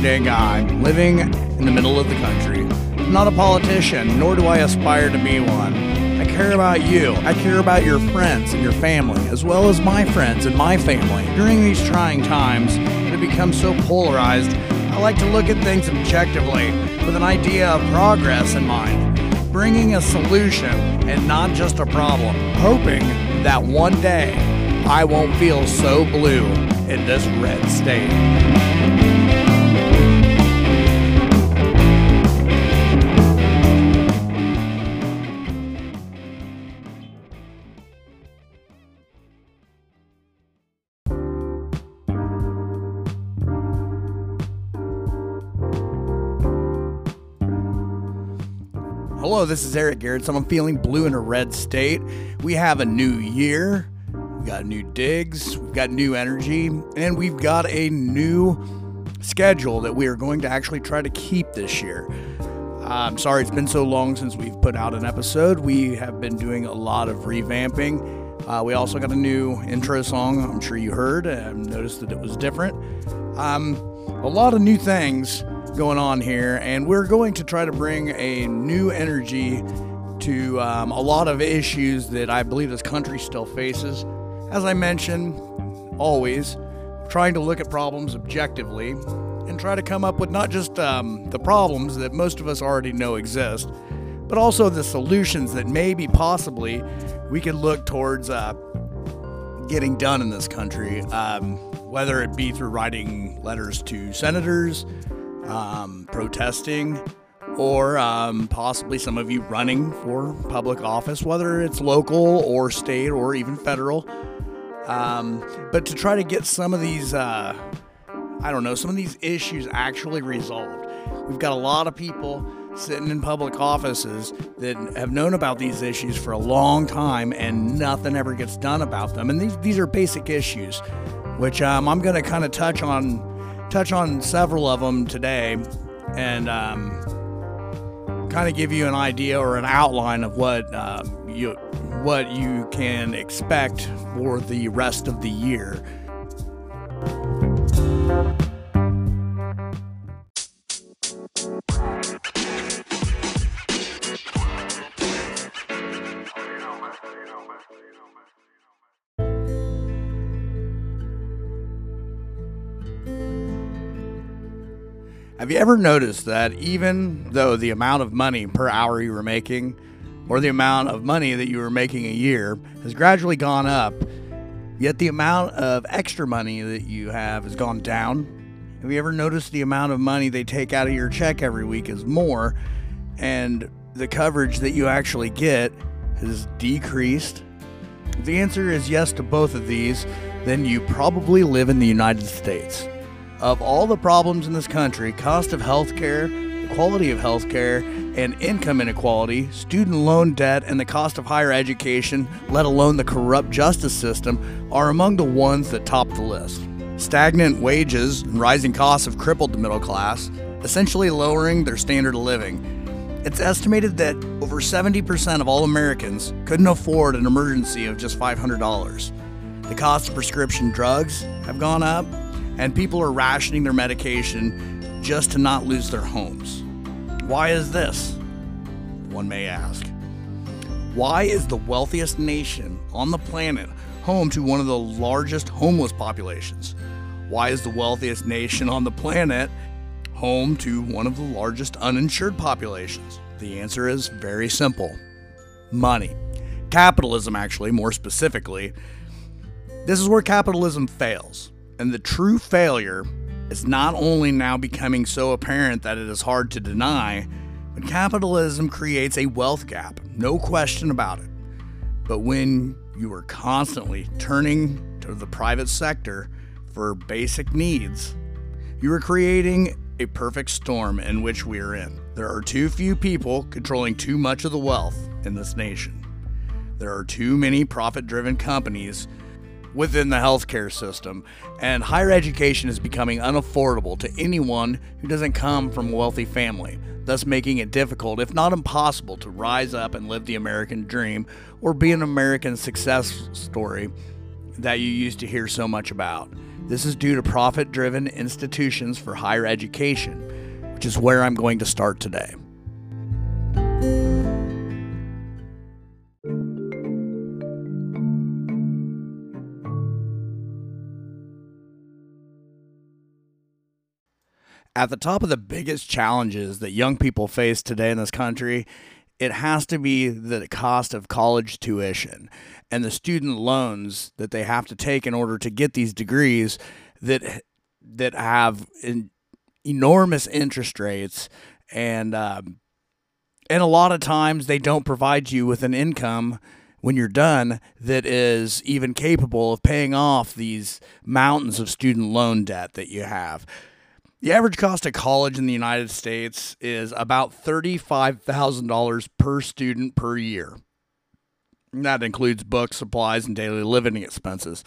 everyday guy living in the middle of the country. I'm not a politician, nor do I aspire to be one. I care about you. I care about your friends and your family, as well as my friends and my family. During these trying times that have become so polarized, I like to look at things objectively with an idea of progress in mind, bringing a solution and not just a problem, hoping that one day I won't feel so blue in this red state. Hello, this is Eric Garrett. I'm feeling blue in a red state. We have a new year. We got new digs. We've got new energy, and we've got a new schedule that we are going to actually try to keep this year. I'm sorry it's been so long since we've put out an episode. We have been doing a lot of revamping. Uh, we also got a new intro song. I'm sure you heard and noticed that it was different. Um, a lot of new things going on here, and we're going to try to bring a new energy to um, a lot of issues that I believe this country still faces. As I mentioned, always trying to look at problems objectively and try to come up with not just um, the problems that most of us already know exist, but also the solutions that maybe possibly we could look towards uh, getting done in this country, um, whether it be through writing letters to senators, um, protesting, or um, possibly some of you running for public office, whether it's local or state or even federal. Um, but to try to get some of these, uh, I don't know, some of these issues actually resolved. We've got a lot of people sitting in public offices that have known about these issues for a long time and nothing ever gets done about them. And these, these are basic issues, which um, I'm going to kind of touch on touch on several of them today and um, kind of give you an idea or an outline of what uh, you what you can expect for the rest of the year. Have you ever noticed that even though the amount of money per hour you were making, or the amount of money that you were making a year, has gradually gone up, yet the amount of extra money that you have has gone down? Have you ever noticed the amount of money they take out of your check every week is more, and the coverage that you actually get has decreased? If the answer is yes to both of these, then you probably live in the United States of all the problems in this country cost of healthcare, the quality of healthcare, and income inequality, student loan debt, and the cost of higher education, let alone the corrupt justice system, are among the ones that top the list. Stagnant wages and rising costs have crippled the middle class, essentially lowering their standard of living. It's estimated that over 70% of all Americans couldn't afford an emergency of just $500. The cost of prescription drugs have gone up, and people are rationing their medication just to not lose their homes. Why is this? One may ask. Why is the wealthiest nation on the planet home to one of the largest homeless populations? Why is the wealthiest nation on the planet home to one of the largest uninsured populations? The answer is very simple money. Capitalism, actually, more specifically. This is where capitalism fails. And the true failure is not only now becoming so apparent that it is hard to deny, but capitalism creates a wealth gap, no question about it. But when you are constantly turning to the private sector for basic needs, you are creating a perfect storm in which we are in. There are too few people controlling too much of the wealth in this nation. There are too many profit driven companies within the healthcare system, and higher education is becoming unaffordable to anyone who doesn't come from a wealthy family, thus making it difficult, if not impossible, to rise up and live the American dream or be an American success story that you used to hear so much about. This is due to profit driven institutions for higher education, which is where I'm going to start today. At the top of the biggest challenges that young people face today in this country, it has to be the cost of college tuition and the student loans that they have to take in order to get these degrees that that have enormous interest rates and um, and a lot of times they don't provide you with an income when you're done that is even capable of paying off these mountains of student loan debt that you have. The average cost of college in the United States is about $35,000 per student per year. And that includes books, supplies, and daily living expenses.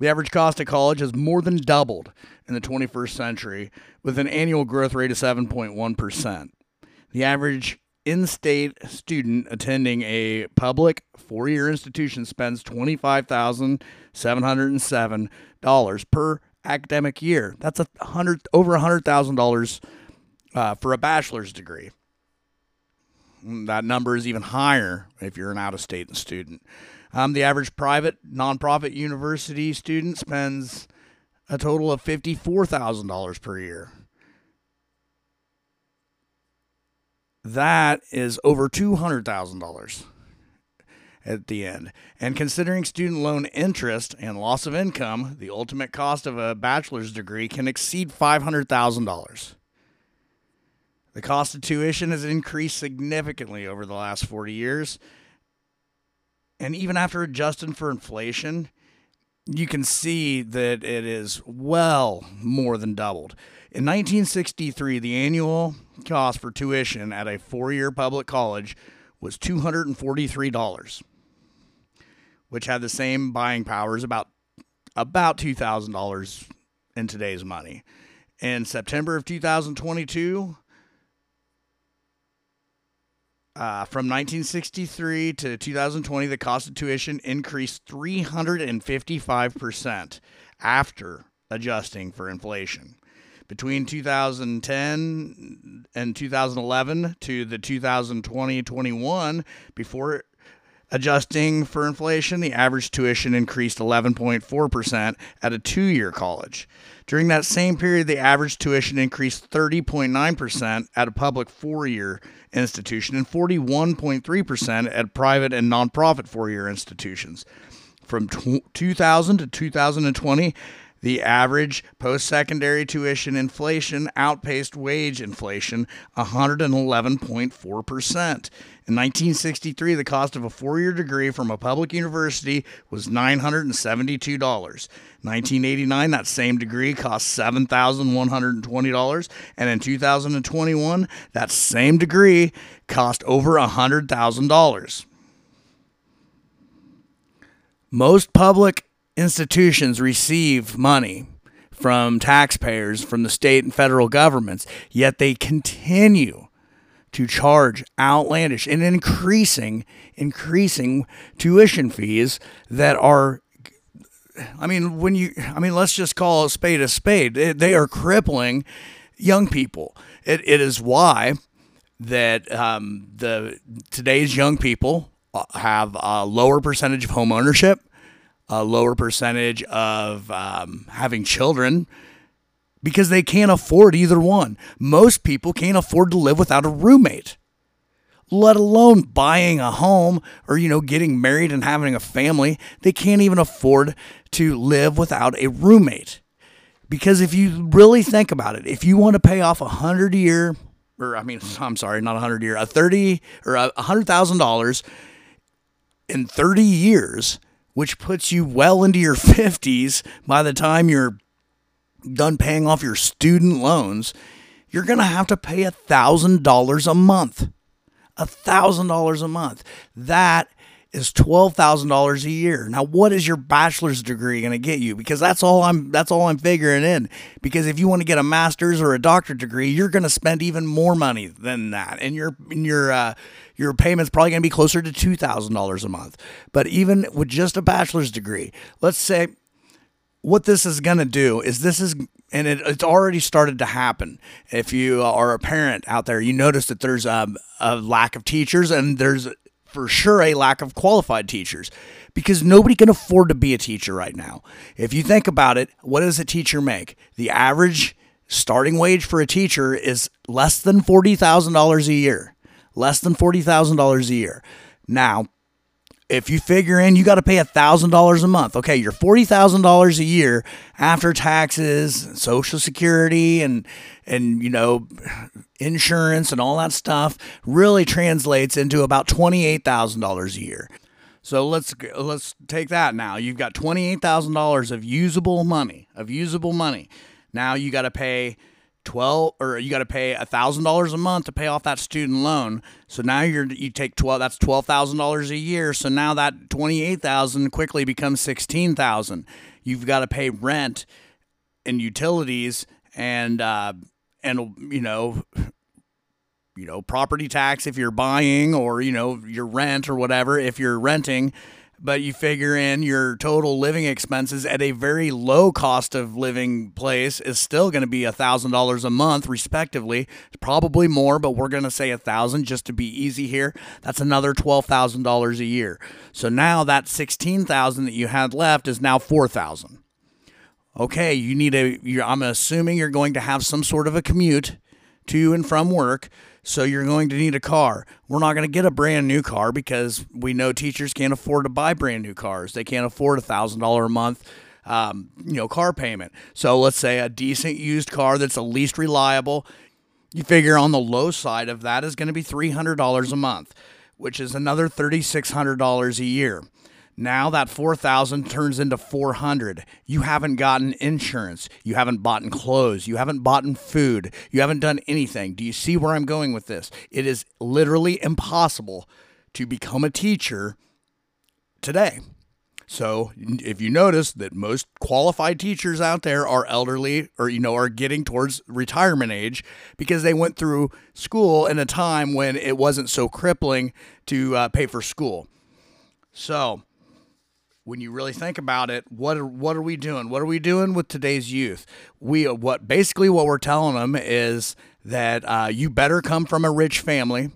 The average cost of college has more than doubled in the 21st century, with an annual growth rate of 7.1%. The average in state student attending a public four year institution spends $25,707 per academic year. That's a hundred over a hundred thousand uh, dollars for a bachelor's degree. Mm, that number is even higher if you're an out-of-state student. Um, the average private nonprofit university student spends a total of fifty-four thousand dollars per year. That is over two hundred thousand dollars at the end. And considering student loan interest and loss of income, the ultimate cost of a bachelor's degree can exceed $500,000. The cost of tuition has increased significantly over the last 40 years. And even after adjusting for inflation, you can see that it is well more than doubled. In 1963, the annual cost for tuition at a four year public college was $243 which had the same buying power as about about two thousand dollars in today's money. In September of 2022, uh, from 1963 to 2020, the cost of tuition increased 355% after adjusting for inflation. Between 2010 and 2011 to the 2020 21, before Adjusting for inflation, the average tuition increased 11.4% at a two year college. During that same period, the average tuition increased 30.9% at a public four year institution and 41.3% at private and nonprofit four year institutions. From 2000 to 2020, the average post secondary tuition inflation outpaced wage inflation 111.4%. In 1963, the cost of a four year degree from a public university was $972. 1989, that same degree cost $7,120. And in 2021, that same degree cost over $100,000. Most public institutions receive money from taxpayers, from the state and federal governments, yet they continue to charge outlandish and increasing, increasing tuition fees that are I mean, when you, I mean, let's just call a spade a spade. They are crippling young people. It, it is why that um, the today's young people uh, have a lower percentage of home ownership, a lower percentage of um, having children, because they can't afford either one. Most people can't afford to live without a roommate, let alone buying a home or, you know, getting married and having a family. They can't even afford to live without a roommate. Because if you really think about it, if you want to pay off a hundred year, or I mean, I'm sorry, not a hundred year, a 30 or a hundred thousand dollars in 30 years, which puts you well into your 50s by the time you're done paying off your student loans, you're going to have to pay $1,000 a month. $1,000 a month. That is $12,000 a year. Now, what is your bachelor's degree going to get you? Because that's all I'm that's all I'm figuring in. Because if you want to get a master's or a doctorate degree, you're going to spend even more money than that. And your your uh, your payment's probably going to be closer to $2,000 a month. But even with just a bachelor's degree, let's say what this is going to do is this is and it, it's already started to happen. If you are a parent out there, you notice that there's a, a lack of teachers and there's for sure a lack of qualified teachers because nobody can afford to be a teacher right now. If you think about it, what does a teacher make? The average starting wage for a teacher is less than $40,000 a year. Less than $40,000 a year. Now, if you figure in you got to pay $1,000 a month, okay, you're $40,000 a year after taxes, social security and and you know insurance and all that stuff really translates into about $28,000 a year. So let's let's take that now. You've got $28,000 of usable money, of usable money. Now you got to pay 12 or you got to pay $1,000 a month to pay off that student loan. So now you're you take 12 that's $12,000 a year. So now that 28,000 quickly becomes 16,000. You've got to pay rent and utilities and uh and you know you know property tax if you're buying or you know your rent or whatever if you're renting but you figure in your total living expenses at a very low cost of living place is still going to be a thousand dollars a month respectively. Probably more but we're going to say a thousand just to be easy here. That's another twelve thousand dollars a year. So now that sixteen thousand that you had left is now four thousand. Okay you need a i'm assuming you're going to have some sort of a commute to and from work so you're going to need a car. We're not going to get a brand new car because we know teachers can't afford to buy brand new cars. They can't afford a thousand dollar a month, um, you know, car payment. So let's say a decent used car that's the least reliable. You figure on the low side of that is going to be three hundred dollars a month, which is another thirty six hundred dollars a year. Now that 4000 turns into 400. You haven't gotten insurance. You haven't bought clothes. You haven't bought food. You haven't done anything. Do you see where I'm going with this? It is literally impossible to become a teacher today. So, if you notice that most qualified teachers out there are elderly or you know are getting towards retirement age because they went through school in a time when it wasn't so crippling to uh, pay for school. So, when you really think about it, what are, what are we doing? What are we doing with today's youth? We what basically what we're telling them is that uh, you better come from a rich family,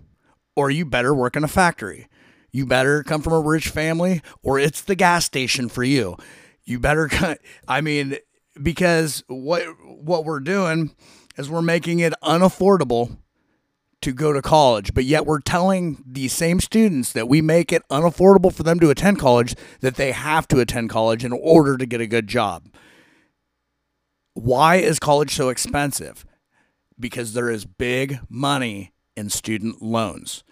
or you better work in a factory. You better come from a rich family, or it's the gas station for you. You better, I mean, because what what we're doing is we're making it unaffordable to go to college, but yet we're telling these same students that we make it unaffordable for them to attend college that they have to attend college in order to get a good job. Why is college so expensive? Because there is big money in student loans.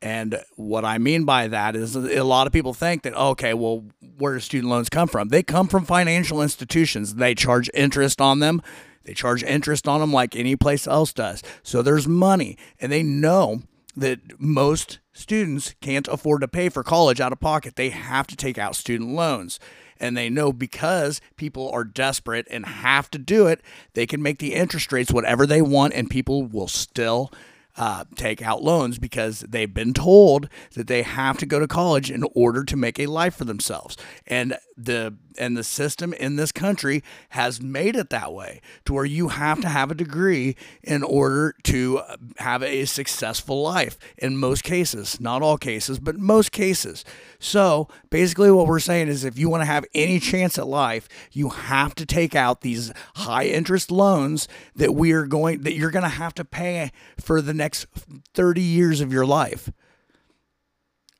And what I mean by that is a lot of people think that, okay, well, where do student loans come from? They come from financial institutions. They charge interest on them. They charge interest on them like any place else does. So there's money, and they know that most students can't afford to pay for college out of pocket. They have to take out student loans. And they know because people are desperate and have to do it, they can make the interest rates whatever they want, and people will still uh, take out loans because they've been told that they have to go to college in order to make a life for themselves. And the and the system in this country has made it that way to where you have to have a degree in order to uh, have a successful life in most cases not all cases but most cases. So basically what we're saying is if you want to have any chance at life you have to take out these high interest loans that we are going that you're going to have to pay for the next 30 years of your life.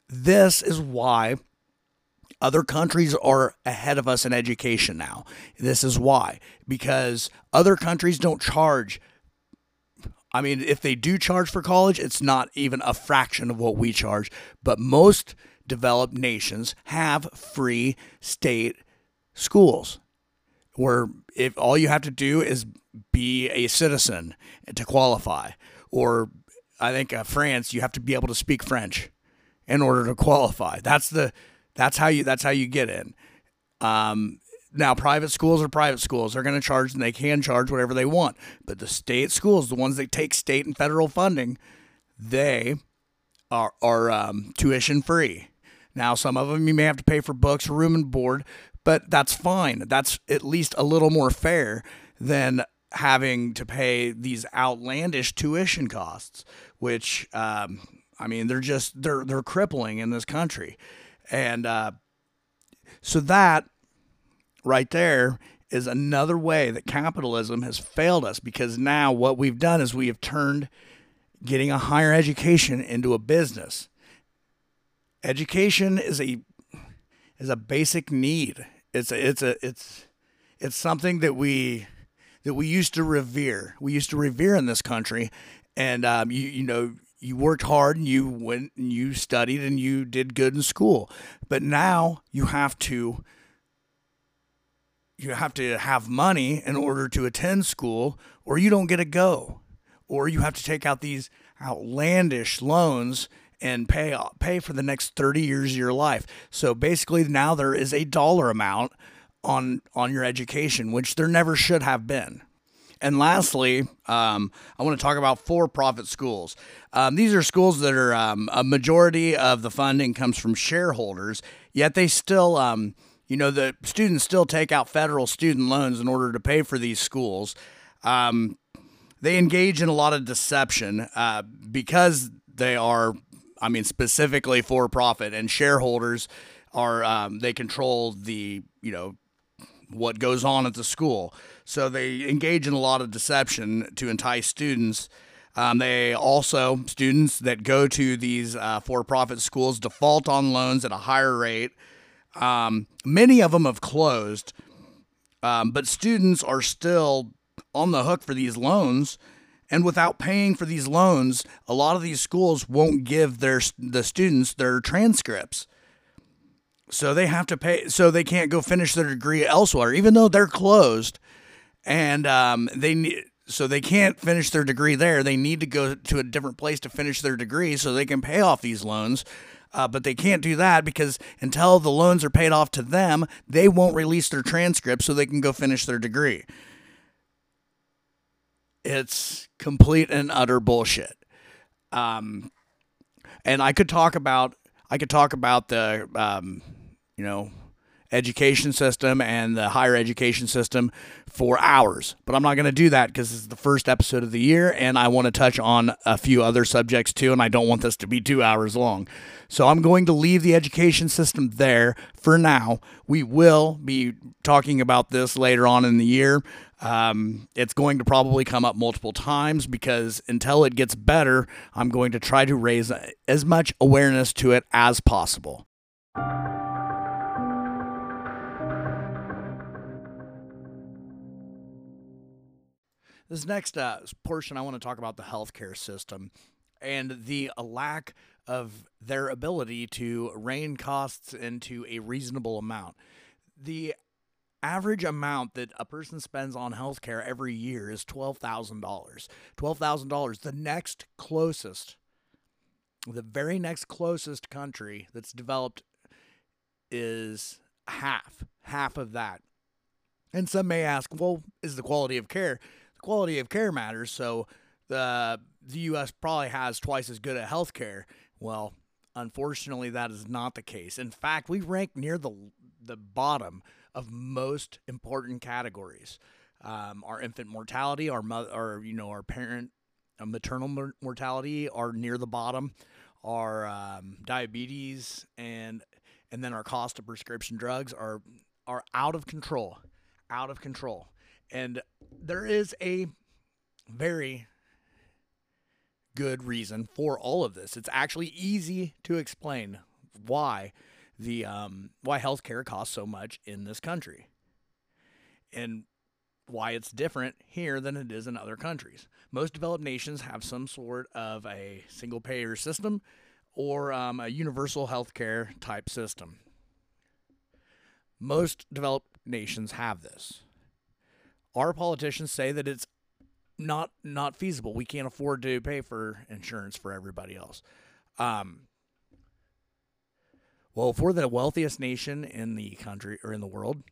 This is why other countries are ahead of us in education now. This is why. Because other countries don't charge. I mean, if they do charge for college, it's not even a fraction of what we charge. But most developed nations have free state schools where if all you have to do is be a citizen to qualify or i think uh, france you have to be able to speak french in order to qualify that's the that's how you that's how you get in. Um, now, private schools are private schools. They're going to charge and they can charge whatever they want. But the state schools, the ones that take state and federal funding, they are, are um, tuition free. Now, some of them you may have to pay for books, room and board, but that's fine. That's at least a little more fair than having to pay these outlandish tuition costs, which um, I mean they're just they're they're crippling in this country, and uh, so that right there is another way that capitalism has failed us because now what we've done is we have turned getting a higher education into a business. Education is a is a basic need. It's a, it's a it's it's something that we that we used to revere. We used to revere in this country, and um, you you know you worked hard and you went and you studied and you did good in school, but now you have to you have to have money in order to attend school, or you don't get to go, or you have to take out these outlandish loans and pay pay for the next 30 years of your life. So basically now there is a dollar amount on on your education, which there never should have been. And lastly, um, I want to talk about for-profit schools. Um, these are schools that are um, a majority of the funding comes from shareholders, yet they still, um, you know, the students still take out federal student loans in order to pay for these schools. Um, they engage in a lot of deception uh, because they are, I mean, specifically for-profit and shareholders are um, they control the you know what goes on at the school. So they engage in a lot of deception to entice students. Um, they also, students that go to these uh, for profit schools default on loans at a higher rate. Um, many of them have closed, um, but students are still on the hook for these loans. And without paying for these loans, a lot of these schools won't give their the students their transcripts. So they have to pay. So they can't go finish their degree elsewhere, even though they're closed, and um, they need. So they can't finish their degree there. They need to go to a different place to finish their degree so they can pay off these loans. Uh, but they can't do that because until the loans are paid off to them, they won't release their transcripts so they can go finish their degree. It's complete and utter bullshit. Um, and I could talk about I could talk about the um, you know education system and the higher education system for hours. But I'm not going to do that because it's the first episode of the year and I want to touch on a few other subjects too. And I don't want this to be two hours long. So I'm going to leave the education system there for now. We will be talking about this later on in the year. Um, it's going to probably come up multiple times because until it gets better, I'm going to try to raise as much awareness to it as possible. This next uh, portion, I want to talk about the healthcare system and the lack of their ability to rein costs into a reasonable amount. The average amount that a person spends on healthcare every year is $12,000. $12,000. The next closest, the very next closest country that's developed is half, half of that. And some may ask, well, is the quality of care? Quality of care matters. So the the U.S. probably has twice as good a health care. Well, unfortunately, that is not the case. In fact, we rank near the the bottom of most important categories. Um, our infant mortality, our mother, our you know, our parent, uh, maternal mortality are near the bottom. Our um, diabetes and and then our cost of prescription drugs are are out of control, out of control. And there is a very good reason for all of this. It's actually easy to explain why the um, why healthcare costs so much in this country, and why it's different here than it is in other countries. Most developed nations have some sort of a single payer system or um, a universal healthcare type system. Most developed nations have this our politicians say that it's not not feasible. We can't afford to pay for insurance for everybody else. Um, well, if we're the wealthiest nation in the country or in the world,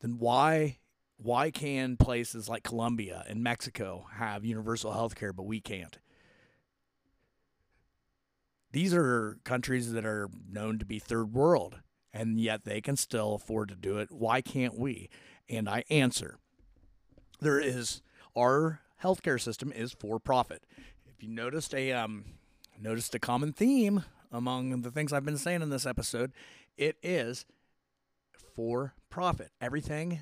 then why why can places like Colombia and Mexico have universal health care, but we can't? These are countries that are known to be third world, and yet they can still afford to do it. Why can't we? And I answer there is our healthcare system is for profit. If you noticed a um, noticed a common theme among the things I've been saying in this episode, it is for profit. Everything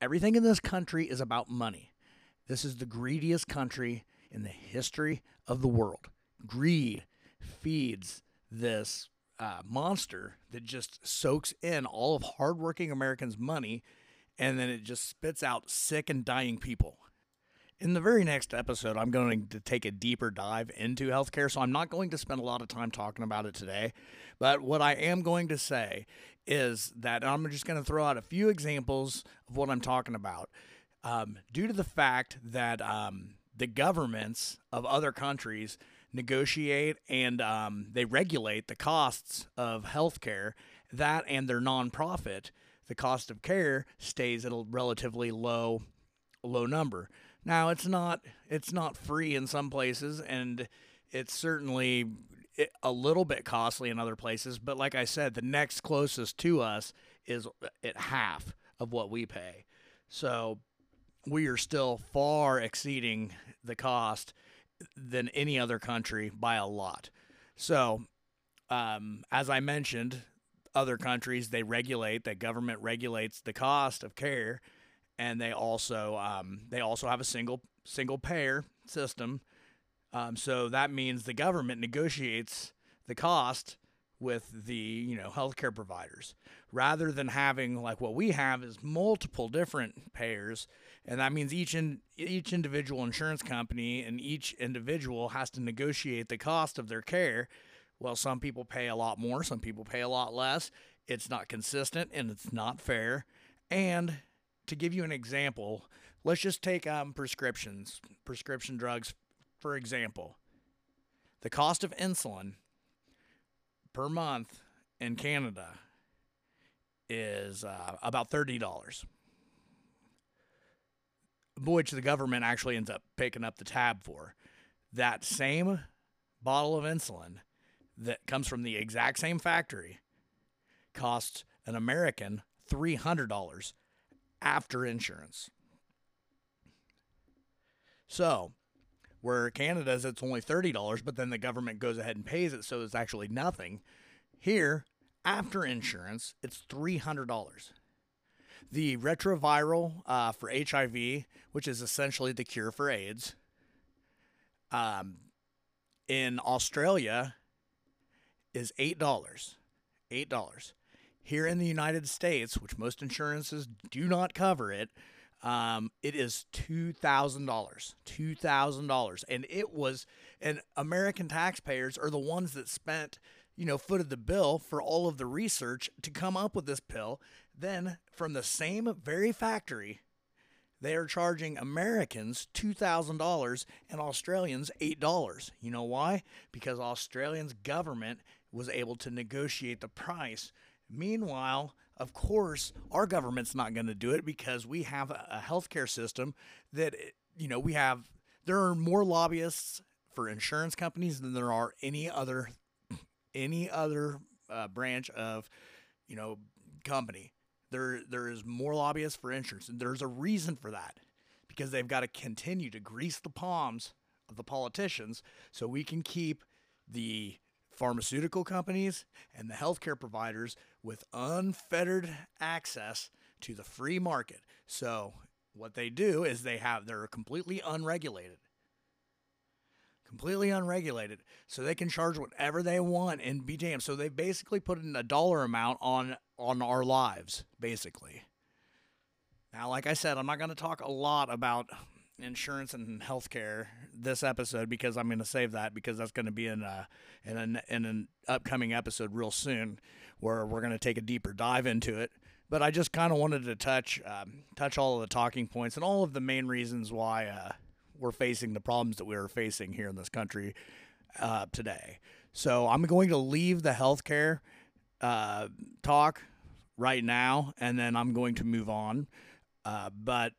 everything in this country is about money. This is the greediest country in the history of the world. Greed feeds this uh, monster that just soaks in all of hardworking Americans' money and then it just spits out sick and dying people. In the very next episode, I'm going to take a deeper dive into healthcare, so I'm not going to spend a lot of time talking about it today. But what I am going to say is that I'm just going to throw out a few examples of what I'm talking about. Um, due to the fact that um, the governments of other countries negotiate and um, they regulate the costs of healthcare, that and their nonprofit, the cost of care stays at a relatively low low number. Now it's not it's not free in some places and it's certainly a little bit costly in other places, but like I said, the next closest to us is at half of what we pay. So we are still far exceeding the cost than any other country by a lot. So, um, as I mentioned, other countries they regulate, the government regulates the cost of care, and they also um, they also have a single single payer system. Um, so that means the government negotiates the cost with the you know healthcare providers rather than having like what we have is multiple different payers and that means each in, each individual insurance company and each individual has to negotiate the cost of their care well some people pay a lot more some people pay a lot less. It's not consistent and it's not fair. And to give you an example let's just take um, prescriptions prescription drugs. For example the cost of insulin per month in Canada is uh, about $30, which the government actually ends up picking up the tab for. That same bottle of insulin that comes from the exact same factory costs an American $300 after insurance. So, where Canada's it's only $30, but then the government goes ahead and pays it, so it's actually nothing. Here, after insurance, it's $300. The retroviral uh, for HIV, which is essentially the cure for AIDS, um, in Australia is $8. $8. Here in the United States, which most insurances do not cover it, um, it is two thousand dollars, two thousand dollars, and it was. And American taxpayers are the ones that spent, you know, footed the bill for all of the research to come up with this pill. Then, from the same very factory, they are charging Americans two thousand dollars and Australians eight dollars. You know why? Because Australians' government was able to negotiate the price. Meanwhile, of course, our government's not going to do it because we have a healthcare system that, you know, we have, there are more lobbyists for insurance companies than there are any other, any other uh, branch of, you know, company. There, there is more lobbyists for insurance, and there's a reason for that because they've got to continue to grease the palms of the politicians so we can keep the pharmaceutical companies and the healthcare providers with unfettered access to the free market. So what they do is they have they're completely unregulated. Completely unregulated. So they can charge whatever they want and be damned. So they basically put in a dollar amount on on our lives, basically. Now, like I said, I'm not going to talk a lot about insurance and healthcare this episode because I'm going to save that because that's going to be in a, in an in an upcoming episode real soon where we're going to take a deeper dive into it. But I just kind of wanted to touch um, touch all of the talking points and all of the main reasons why uh, we're facing the problems that we are facing here in this country uh, today. So I'm going to leave the healthcare uh, talk right now, and then I'm going to move on. Uh, but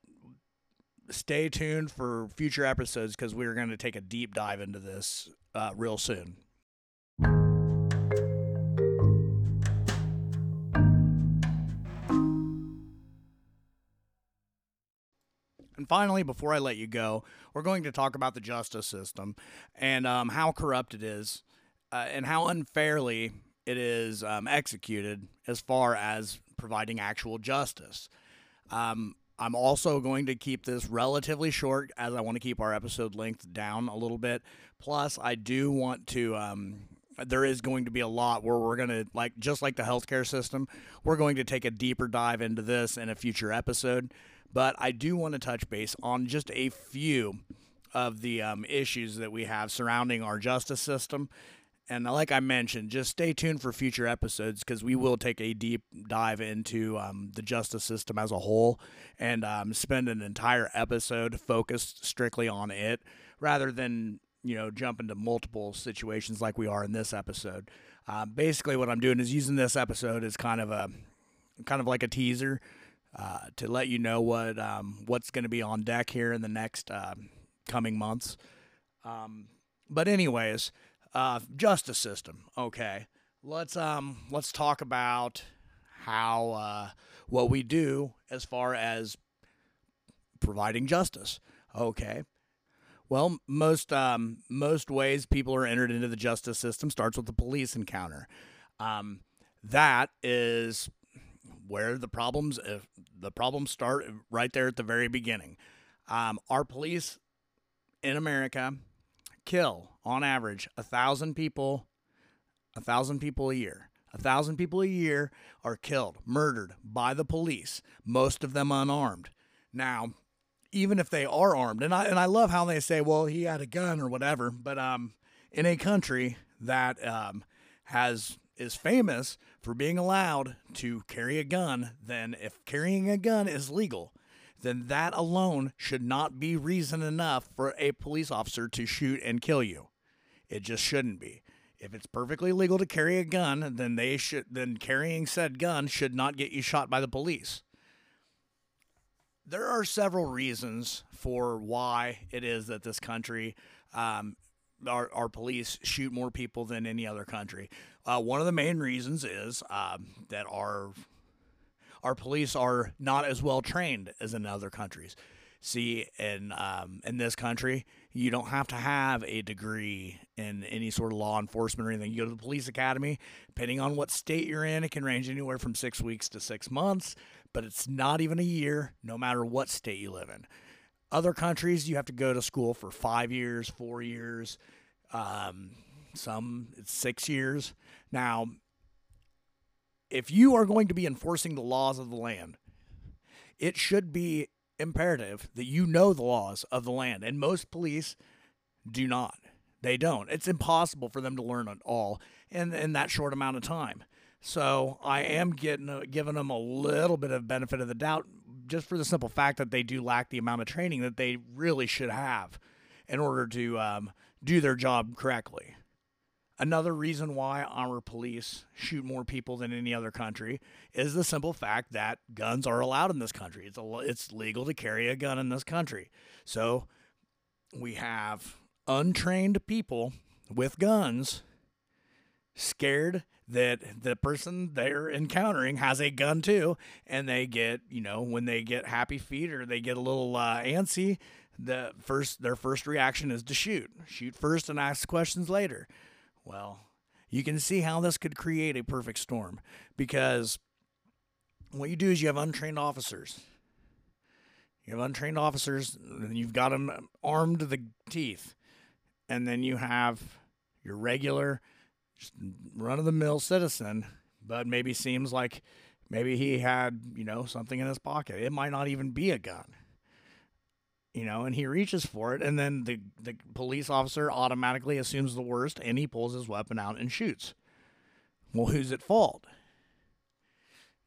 stay tuned for future episodes because we're going to take a deep dive into this uh, real soon. And finally, before I let you go, we're going to talk about the justice system and um, how corrupt it is uh, and how unfairly it is um, executed as far as providing actual justice. Um, I'm also going to keep this relatively short as I want to keep our episode length down a little bit. Plus, I do want to. Um, there is going to be a lot where we're going to like just like the healthcare system we're going to take a deeper dive into this in a future episode but i do want to touch base on just a few of the um, issues that we have surrounding our justice system and like I mentioned, just stay tuned for future episodes because we will take a deep dive into um, the justice system as a whole and um, spend an entire episode focused strictly on it rather than you know jump into multiple situations like we are in this episode. Uh, basically, what I'm doing is using this episode as kind of a kind of like a teaser uh, to let you know what um, what's going to be on deck here in the next uh, coming months. Um, but anyways uh, justice system. Okay, let's um let's talk about how uh, what we do as far as providing justice. Okay. Well, most um, most ways people are entered into the justice system starts with the police encounter. Um, that is where the problems uh, the problems start right there at the very beginning. Um, our police in America kill on average a thousand people, a thousand people a year. A thousand people a year are killed, murdered by the police, most of them unarmed. Now, even if they are armed, and I and I love how they say, "Well, he had a gun or whatever," but um, in a country that um, has is famous for being allowed to carry a gun, then if carrying a gun is legal, then that alone should not be reason enough for a police officer to shoot and kill you. It just shouldn't be. If it's perfectly legal to carry a gun, then they should then carrying said gun should not get you shot by the police. There are several reasons for why it is that this country, um, our, our police shoot more people than any other country. Uh, one of the main reasons is um, that our our police are not as well trained as in other countries. See, in um, in this country, you don't have to have a degree in any sort of law enforcement or anything. You go to the police academy. Depending on what state you're in, it can range anywhere from six weeks to six months, but it's not even a year, no matter what state you live in. Other countries, you have to go to school for five years, four years, um, some it's six years. Now, if you are going to be enforcing the laws of the land, it should be imperative that you know the laws of the land. And most police do not. They don't. It's impossible for them to learn it all in, in that short amount of time. So I am getting uh, giving them a little bit of benefit of the doubt, just for the simple fact that they do lack the amount of training that they really should have in order to um, do their job correctly. Another reason why our police shoot more people than any other country is the simple fact that guns are allowed in this country. It's a, it's legal to carry a gun in this country. So we have untrained people with guns scared that the person they're encountering has a gun too and they get you know when they get happy feet or they get a little uh, antsy the first their first reaction is to shoot shoot first and ask questions later well, you can see how this could create a perfect storm because what you do is you have untrained officers. You have untrained officers, and you've got them armed to the teeth. And then you have your regular, run of the mill citizen, but maybe seems like maybe he had, you know, something in his pocket. It might not even be a gun you know, and he reaches for it, and then the the police officer automatically assumes the worst, and he pulls his weapon out and shoots. Well, who's at fault?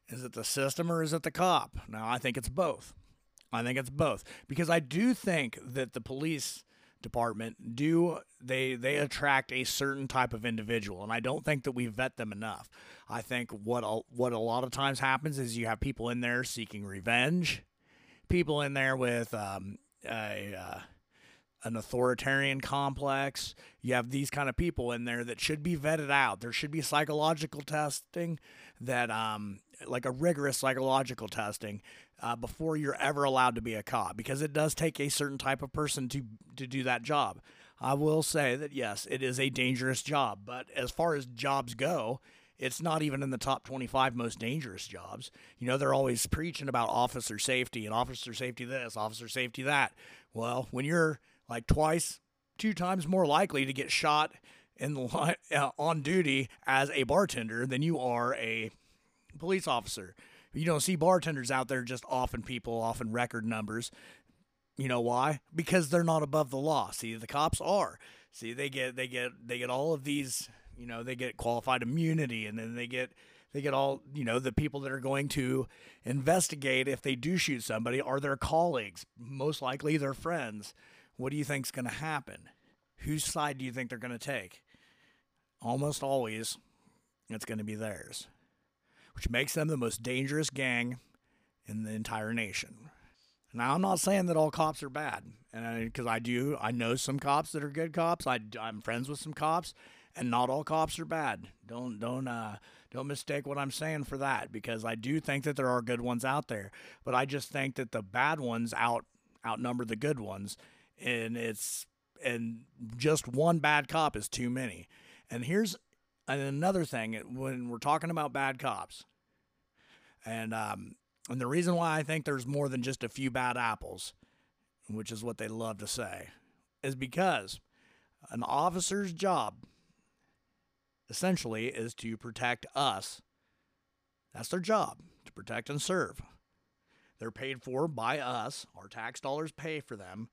Is it the system or is it the cop? Now, I think it's both. I think it's both because I do think that the police department do they they attract a certain type of individual and I don't think that we vet them enough. I think what a, what a lot of times happens is you have people in there seeking revenge, people in there with um, a uh, an authoritarian complex. You have these kind of people in there that should be vetted out. There should be psychological testing that, um, like a rigorous psychological testing uh, before you're ever allowed to be a cop because it does take a certain type of person to to do that job. I will say that yes, it is a dangerous job, but as far as jobs go, it's not even in the top 25 most dangerous jobs. You know, they're always preaching about officer safety and officer safety this, officer safety that. Well, when you're like twice, two times more likely to get shot in the line, uh, on duty as a bartender than you are a police officer. You don't see bartenders out there just offing people off in record numbers. You know why? Because they're not above the law. See, the cops are. See, they get they get they get all of these, you know, they get qualified immunity and then they get they get all, you know, the people that are going to investigate if they do shoot somebody are their colleagues, most likely their friends. What do you think's going to happen? Whose side do you think they're going to take? Almost always it's going to be theirs which makes them the most dangerous gang in the entire nation. Now, I'm not saying that all cops are bad, and because I, I, do, I know some cops that are good cops. I, I'm friends with some cops, and not all cops are bad. Don't don't uh, don't mistake what I'm saying for that, because I do think that there are good ones out there, but I just think that the bad ones out outnumber the good ones, and it's and just one bad cop is too many. And here's another thing, when we're talking about bad cops, and um, and the reason why I think there's more than just a few bad apples, which is what they love to say, is because an officer's job essentially is to protect us. That's their job, to protect and serve. They're paid for by us, our tax dollars pay for them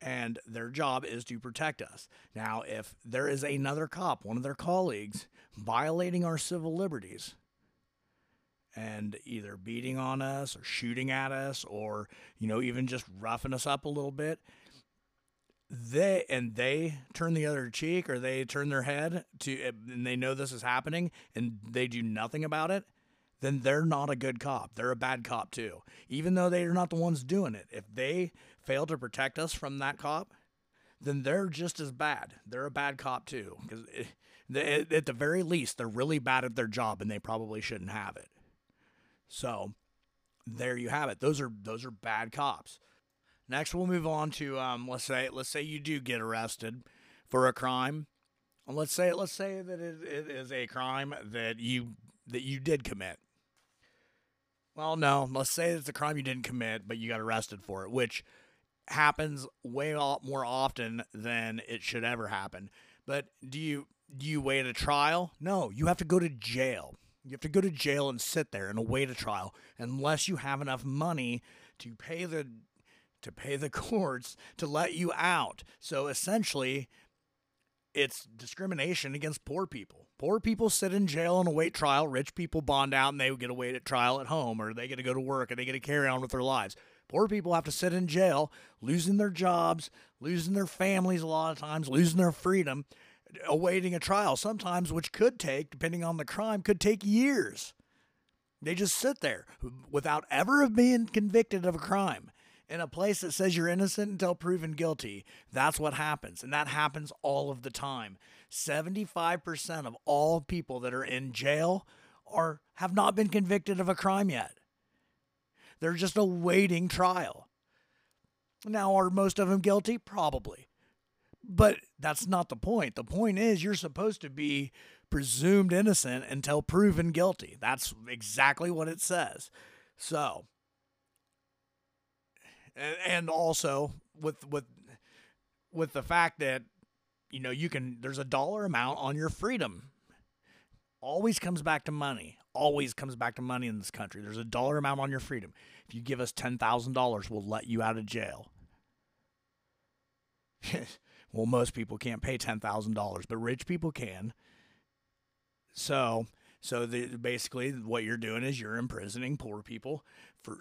and their job is to protect us. Now, if there is another cop, one of their colleagues, violating our civil liberties and either beating on us or shooting at us or, you know, even just roughing us up a little bit, they and they turn the other cheek or they turn their head to and they know this is happening and they do nothing about it then they're not a good cop. They're a bad cop too. Even though they are not the ones doing it. If they fail to protect us from that cop, then they're just as bad. They're a bad cop too. Because eh, eh, at the very least, they're really bad at their job, and they probably shouldn't have it. So there you have it. Those are those are bad cops. Next, we'll move on to um, let's say let's say you do get arrested for a crime. And let's say let's say that it, it is a crime that you that you did commit. Well, no, let's say it's a crime you didn't commit, but you got arrested for it, which happens way more often than it should ever happen. But do you do you wait a trial? No, you have to go to jail. You have to go to jail and sit there and await a trial unless you have enough money to pay the to pay the courts to let you out. So essentially, it's discrimination against poor people. Poor people sit in jail and await trial. Rich people bond out and they get await at trial at home, or they get to go to work and they get to carry on with their lives. Poor people have to sit in jail, losing their jobs, losing their families a lot of times, losing their freedom, awaiting a trial, sometimes which could take, depending on the crime, could take years. They just sit there without ever being convicted of a crime in a place that says you're innocent until proven guilty. That's what happens. And that happens all of the time. 75% of all people that are in jail are have not been convicted of a crime yet. They're just awaiting trial. Now, are most of them guilty? Probably. But that's not the point. The point is you're supposed to be presumed innocent until proven guilty. That's exactly what it says. So, and also with with with the fact that you know you can there's a dollar amount on your freedom. Always comes back to money. Always comes back to money in this country. There's a dollar amount on your freedom. If you give us $10,000 we'll let you out of jail. Well most people can't pay $10,000 but rich people can. So so the, basically, what you're doing is you're imprisoning poor people for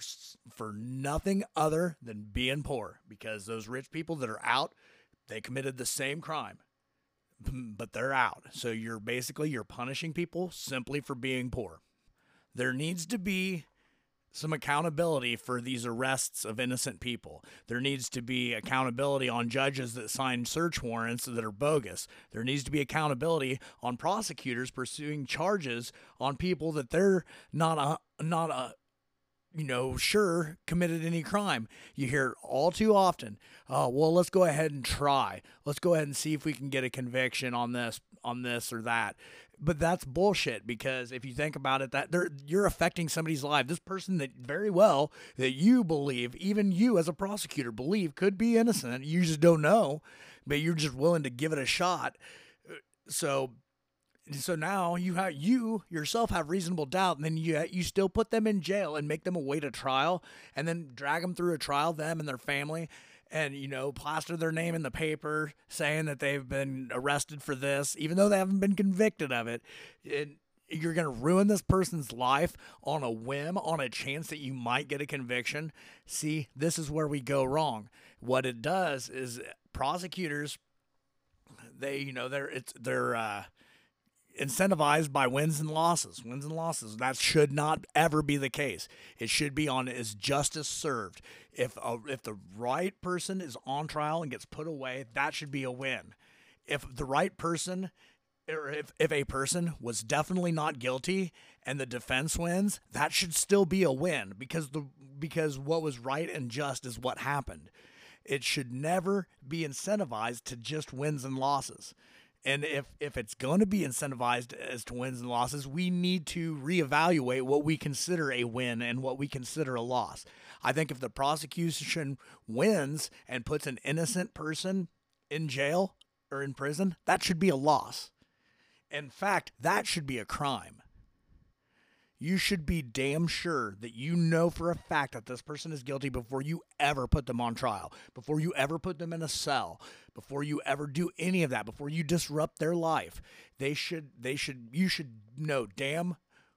for nothing other than being poor. Because those rich people that are out, they committed the same crime, but they're out. So you're basically you're punishing people simply for being poor. There needs to be some accountability for these arrests of innocent people. There needs to be accountability on judges that sign search warrants that are bogus. There needs to be accountability on prosecutors pursuing charges on people that they're not a, not a you know, sure committed any crime. You hear it all too often, oh, well, let's go ahead and try. Let's go ahead and see if we can get a conviction on this, on this or that. But that's bullshit because if you think about it, that you're affecting somebody's life. This person that very well that you believe, even you as a prosecutor believe could be innocent. You just don't know, but you're just willing to give it a shot. So so now you have you yourself have reasonable doubt, and then you you still put them in jail and make them await a trial, and then drag them through a trial, them and their family, and you know plaster their name in the paper saying that they've been arrested for this, even though they haven't been convicted of it. it you're going to ruin this person's life on a whim, on a chance that you might get a conviction. See, this is where we go wrong. What it does is prosecutors, they, you know, they're, it's, they're, uh, incentivized by wins and losses. Wins and losses. That should not ever be the case. It should be on is justice served. If a, if the right person is on trial and gets put away, that should be a win. If the right person or if, if a person was definitely not guilty and the defense wins, that should still be a win because the because what was right and just is what happened. It should never be incentivized to just wins and losses. And if, if it's going to be incentivized as to wins and losses, we need to reevaluate what we consider a win and what we consider a loss. I think if the prosecution wins and puts an innocent person in jail or in prison, that should be a loss. In fact, that should be a crime you should be damn sure that you know for a fact that this person is guilty before you ever put them on trial, before you ever put them in a cell, before you ever do any of that, before you disrupt their life. They should they should you should know damn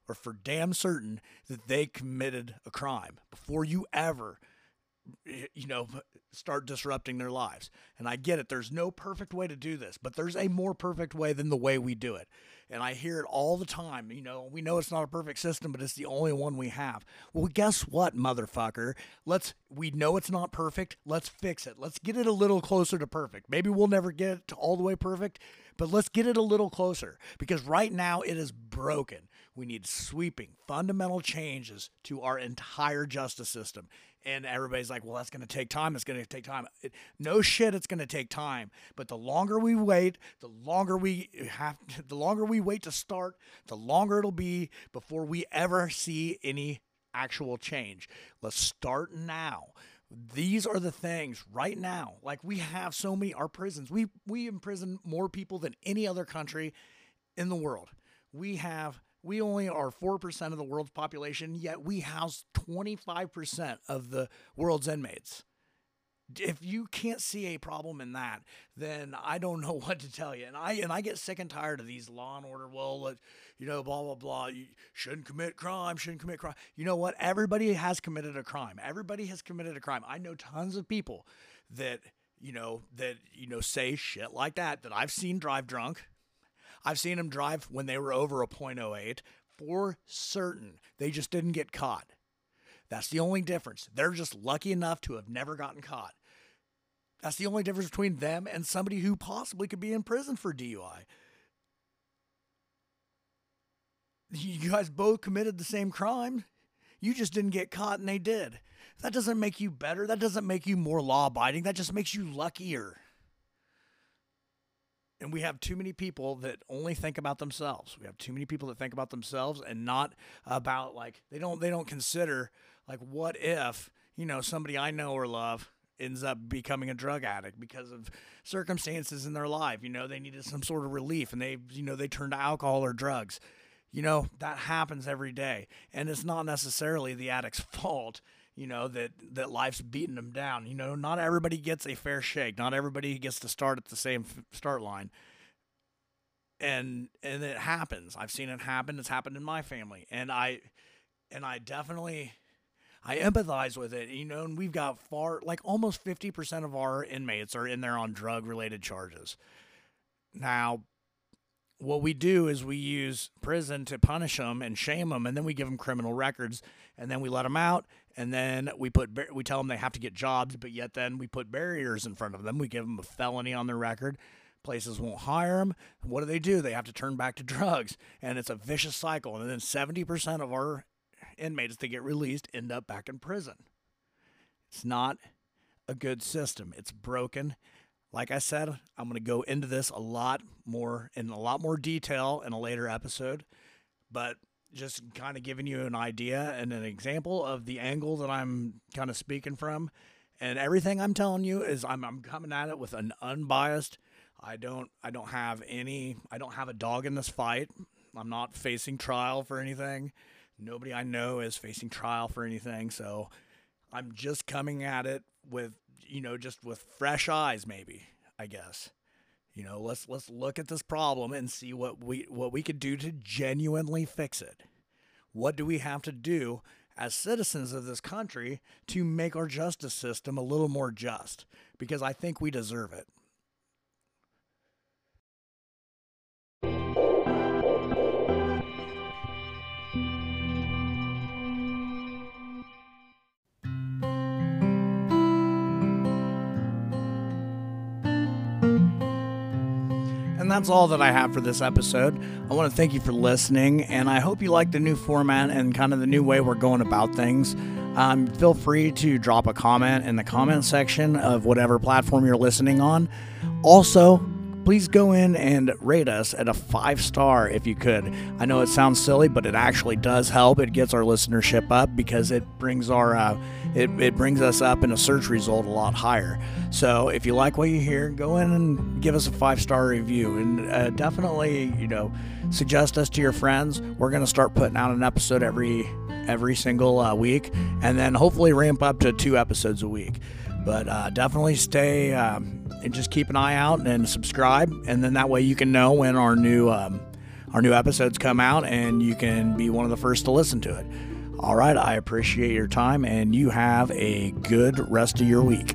or for damn certain that they committed a crime before you ever you know, start disrupting their lives. And I get it. There's no perfect way to do this, but there's a more perfect way than the way we do it. And I hear it all the time. You know, we know it's not a perfect system, but it's the only one we have. Well, guess what, motherfucker? Let's, we know it's not perfect. Let's fix it. Let's get it a little closer to perfect. Maybe we'll never get it all the way perfect, but let's get it a little closer because right now it is broken. We need sweeping, fundamental changes to our entire justice system. And everybody's like, well, that's going to take time. It's going to take time. It, no shit, it's going to take time. But the longer we wait, the longer we have, to, the longer we wait to start, the longer it'll be before we ever see any actual change. Let's start now. These are the things right now. Like we have so many our prisons. We we imprison more people than any other country in the world. We have we only are 4% of the world's population, yet we house 25% of the world's inmates. If you can't see a problem in that, then I don't know what to tell you. And I and I get sick and tired of these law and order. Well, you know, blah blah blah. You shouldn't commit crime. Shouldn't commit crime. You know what? Everybody has committed a crime. Everybody has committed a crime. I know tons of people that you know that you know say shit like that that I've seen drive drunk I've seen them drive when they were over a .08 for certain. They just didn't get caught. That's the only difference. They're just lucky enough to have never gotten caught. That's the only difference between them and somebody who possibly could be in prison for DUI. You guys both committed the same crime. You just didn't get caught and they did. That doesn't make you better. That doesn't make you more law abiding. That just makes you luckier and we have too many people that only think about themselves. We have too many people that think about themselves and not about like they don't they don't consider like what if, you know, somebody I know or love ends up becoming a drug addict because of circumstances in their life. You know, they needed some sort of relief and they, you know, they turned to alcohol or drugs. You know, that happens every day. And it's not necessarily the addict's fault you know that that life's beating them down. You know not everybody gets a fair shake. Not everybody gets to start at the same start line. And and it happens. I've seen it happen. It's happened in my family. And i and i definitely i empathize with it you know and we've got far like almost 50% of our inmates are in there on drug related charges. Now what we do is we use prison to punish them and shame them, and then we give them criminal records, and then we let them out, and then we put we tell them they have to get jobs, but yet then we put barriers in front of them. We give them a felony on their record. Places won't hire them. What do they do? They have to turn back to drugs, and it's a vicious cycle. And then seventy percent of our inmates that get released end up back in prison. It's not a good system. It's broken. Like I said, I'm going to go into this a lot more in a lot more detail in a later episode, but just kind of giving you an idea and an example of the angle that I'm kind of speaking from. And everything I'm telling you is I'm, I'm coming at it with an unbiased. I don't I don't have any I don't have a dog in this fight. I'm not facing trial for anything. Nobody I know is facing trial for anything. So I'm just coming at it with you know just with fresh eyes maybe, I guess. You know, let's let's look at this problem and see what we what we could do to genuinely fix it. What do we have to do as citizens of this country to make our justice system a little more just? Because I think we deserve it. And that's all that I have for this episode. I want to thank you for listening, and I hope you like the new format and kind of the new way we're going about things. Um, feel free to drop a comment in the comment section of whatever platform you're listening on. Also, please go in and rate us at a five star if you could. I know it sounds silly, but it actually does help. It gets our listenership up because it brings our uh, it, it brings us up in a search result a lot higher. So if you like what you hear, go in and give us a five star review, and uh, definitely you know suggest us to your friends. We're gonna start putting out an episode every every single uh, week, and then hopefully ramp up to two episodes a week. But uh, definitely stay um, and just keep an eye out and subscribe, and then that way you can know when our new um, our new episodes come out, and you can be one of the first to listen to it. All right, I appreciate your time, and you have a good rest of your week.